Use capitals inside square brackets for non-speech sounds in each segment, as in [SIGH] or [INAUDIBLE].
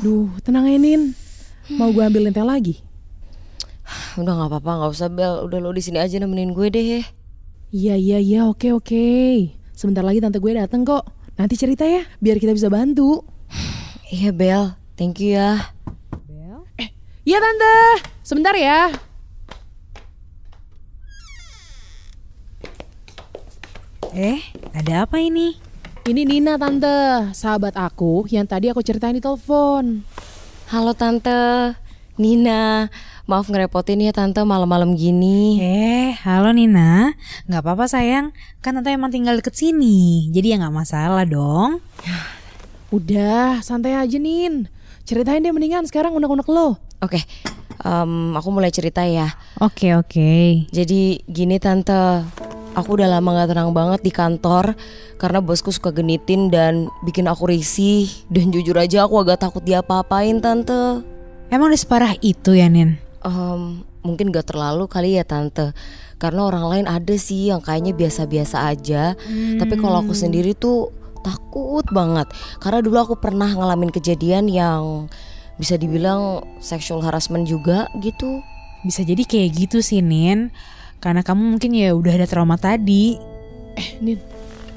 Duh, tenang ya Nin. Mau gue ambilin teh lagi? [SIGHS] Udah nggak apa-apa, nggak usah Bel. Udah lo di sini aja nemenin gue deh. Iya, iya, iya, oke, oke. Sebentar lagi tante gue dateng kok. Nanti cerita ya, biar kita bisa bantu. [SIGHS] Iya Bel, thank you ya. Eh, iya tante. Sebentar ya. Eh, ada apa ini? Ini Nina tante, sahabat aku yang tadi aku ceritain di telepon. Halo Tante, Nina. Maaf ngerepotin ya Tante malam-malam gini. Eh, halo Nina. Nggak apa-apa sayang, kan tante emang tinggal deket sini. Jadi ya nggak masalah dong. Udah, santai aja Nin. Ceritain deh mendingan sekarang unek-unek lo. Oke, em, aku mulai cerita ya. Oke, oke. Jadi gini Tante, aku udah lama gak tenang banget di kantor karena bosku suka genitin dan bikin aku risih. Dan jujur aja aku agak takut diapa-apain Tante. Emang udah separah itu ya, Nin? Em, mungkin gak terlalu kali ya Tante. Karena orang lain ada sih yang kayaknya biasa-biasa aja. Tapi kalau aku sendiri tuh takut banget. Karena dulu aku pernah ngalamin kejadian yang bisa dibilang sexual harassment juga gitu. Bisa jadi kayak gitu sih, Nin. Karena kamu mungkin ya udah ada trauma tadi. Eh, Nin.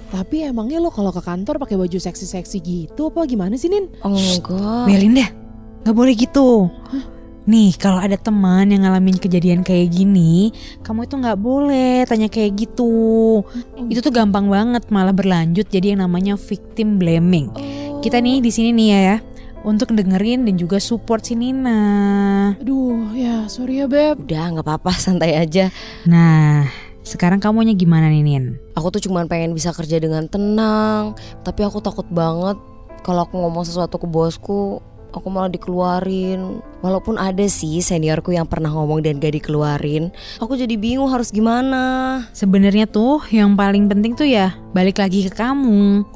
Tapi emangnya lo kalau ke kantor pakai baju seksi-seksi gitu apa gimana sih Nin? Oh, enggak. Belinda, nggak boleh gitu. Nih, kalau ada teman yang ngalamin kejadian kayak gini, kamu itu nggak boleh tanya kayak gitu. Itu tuh gampang banget malah berlanjut jadi yang namanya victim blaming. Kita nih di sini nih ya, ya untuk dengerin dan juga support si Nina. Aduh, ya sorry ya Beb. Udah nggak apa-apa santai aja. Nah, sekarang kamunya gimana nih, Nin? Aku tuh cuman pengen bisa kerja dengan tenang, tapi aku takut banget kalau aku ngomong sesuatu ke bosku, aku malah dikeluarin. Walaupun ada sih seniorku yang pernah ngomong dan gak dikeluarin, aku jadi bingung harus gimana. Sebenarnya tuh yang paling penting tuh ya balik lagi ke kamu.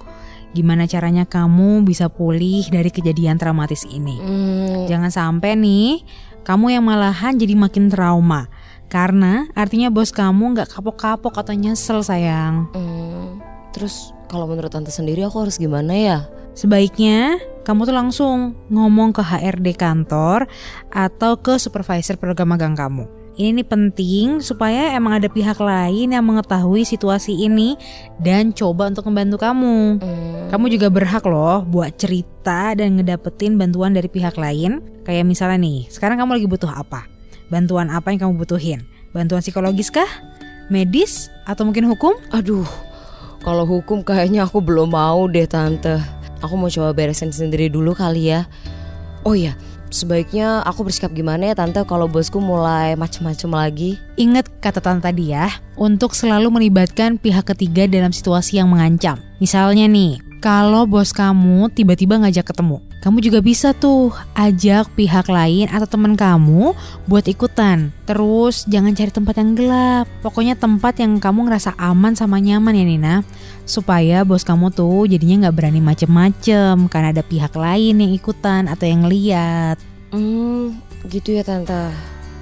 Gimana caranya kamu bisa pulih dari kejadian traumatis ini? Hmm, Jangan sampai nih kamu yang malahan jadi makin trauma. Karena artinya bos kamu nggak kapok-kapok atau nyesel sayang. hmm, terus kalau menurut tante sendiri aku harus gimana ya? Sebaiknya kamu tuh langsung ngomong ke HRD kantor atau ke supervisor program magang kamu. Ini nih penting supaya emang ada pihak lain yang mengetahui situasi ini dan coba untuk membantu kamu. Hmm, Kamu juga berhak loh buat cerita dan ngedapetin bantuan dari pihak lain. Kayak misalnya nih, sekarang kamu lagi butuh apa? Bantuan apa yang kamu butuhin? Bantuan psikologis kah? Medis? Atau mungkin hukum? aduh, kalau hukum kayaknya aku belum mau deh tante. Aku mau coba beresin sendiri dulu kali ya. Oh iya, sebaiknya aku bersikap gimana ya tante kalau bosku mulai macem-macem lagi? Ingat kata tante tadi ya, untuk selalu melibatkan pihak ketiga dalam situasi yang mengancam. Misalnya nih, kalau bos kamu tiba-tiba ngajak ketemu, kamu juga bisa tuh ajak pihak lain atau teman kamu buat ikutan. Terus jangan cari tempat yang gelap. Pokoknya tempat yang kamu ngerasa aman sama nyaman ya Nina. Supaya bos kamu tuh jadinya nggak berani macem-macem karena ada pihak lain yang ikutan atau yang lihat. Hmm, gitu ya tante.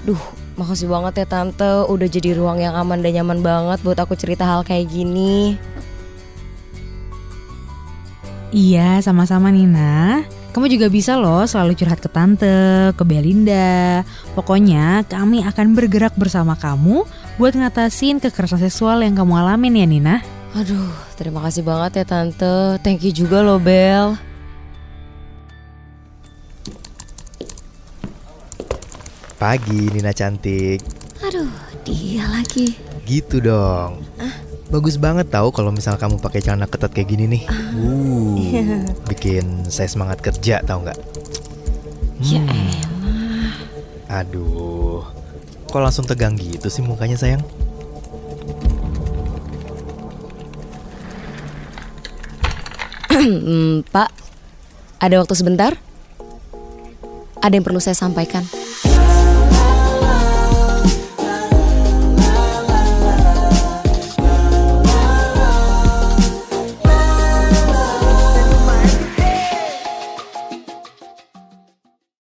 Duh, makasih banget ya tante udah jadi ruang yang aman dan nyaman banget buat aku cerita hal kayak gini. Iya, sama-sama Nina. Kamu juga bisa loh selalu curhat ke tante, ke Belinda. Pokoknya kami akan bergerak bersama kamu buat ngatasin kekerasan seksual yang kamu alamin ya Nina. Aduh, terima kasih banget ya tante. Thank you juga loh Bel. Pagi Nina cantik. Aduh, dia lagi. Gitu dong. Bagus banget tahu kalau misal kamu pakai celana ketat kayak gini nih. Uh, [LAUGHS] bikin saya semangat kerja tahu nggak? Ya Hmm, elah. Aduh, kok langsung tegang gitu sih mukanya sayang? Hmm, [CLEARS THROAT] Pak, ada waktu sebentar? Ada yang perlu saya sampaikan.